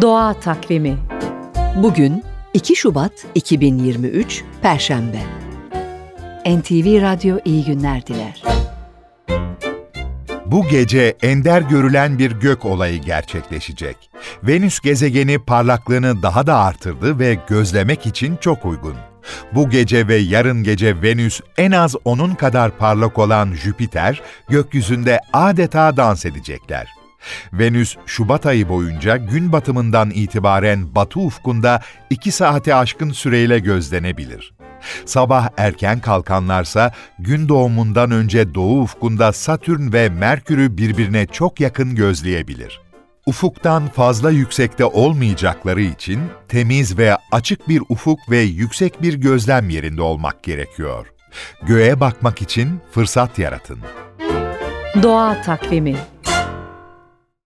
Doğa Takvimi Bugün 2 Şubat 2023 Perşembe NTV Radyo iyi günler diler. Bu gece ender görülen bir gök olayı gerçekleşecek. Venüs gezegeni parlaklığını daha da artırdı ve gözlemek için çok uygun. Bu gece ve yarın gece Venüs en az onun kadar parlak olan Jüpiter gökyüzünde adeta dans edecekler. Venüs, Şubat ayı boyunca gün batımından itibaren batı ufkunda 2 saate aşkın süreyle gözlenebilir. Sabah erken kalkanlarsa gün doğumundan önce doğu ufkunda Satürn ve Merkür'ü birbirine çok yakın gözleyebilir. Ufuktan fazla yüksekte olmayacakları için temiz ve açık bir ufuk ve yüksek bir gözlem yerinde olmak gerekiyor. Göğe bakmak için fırsat yaratın. Doğa Takvimi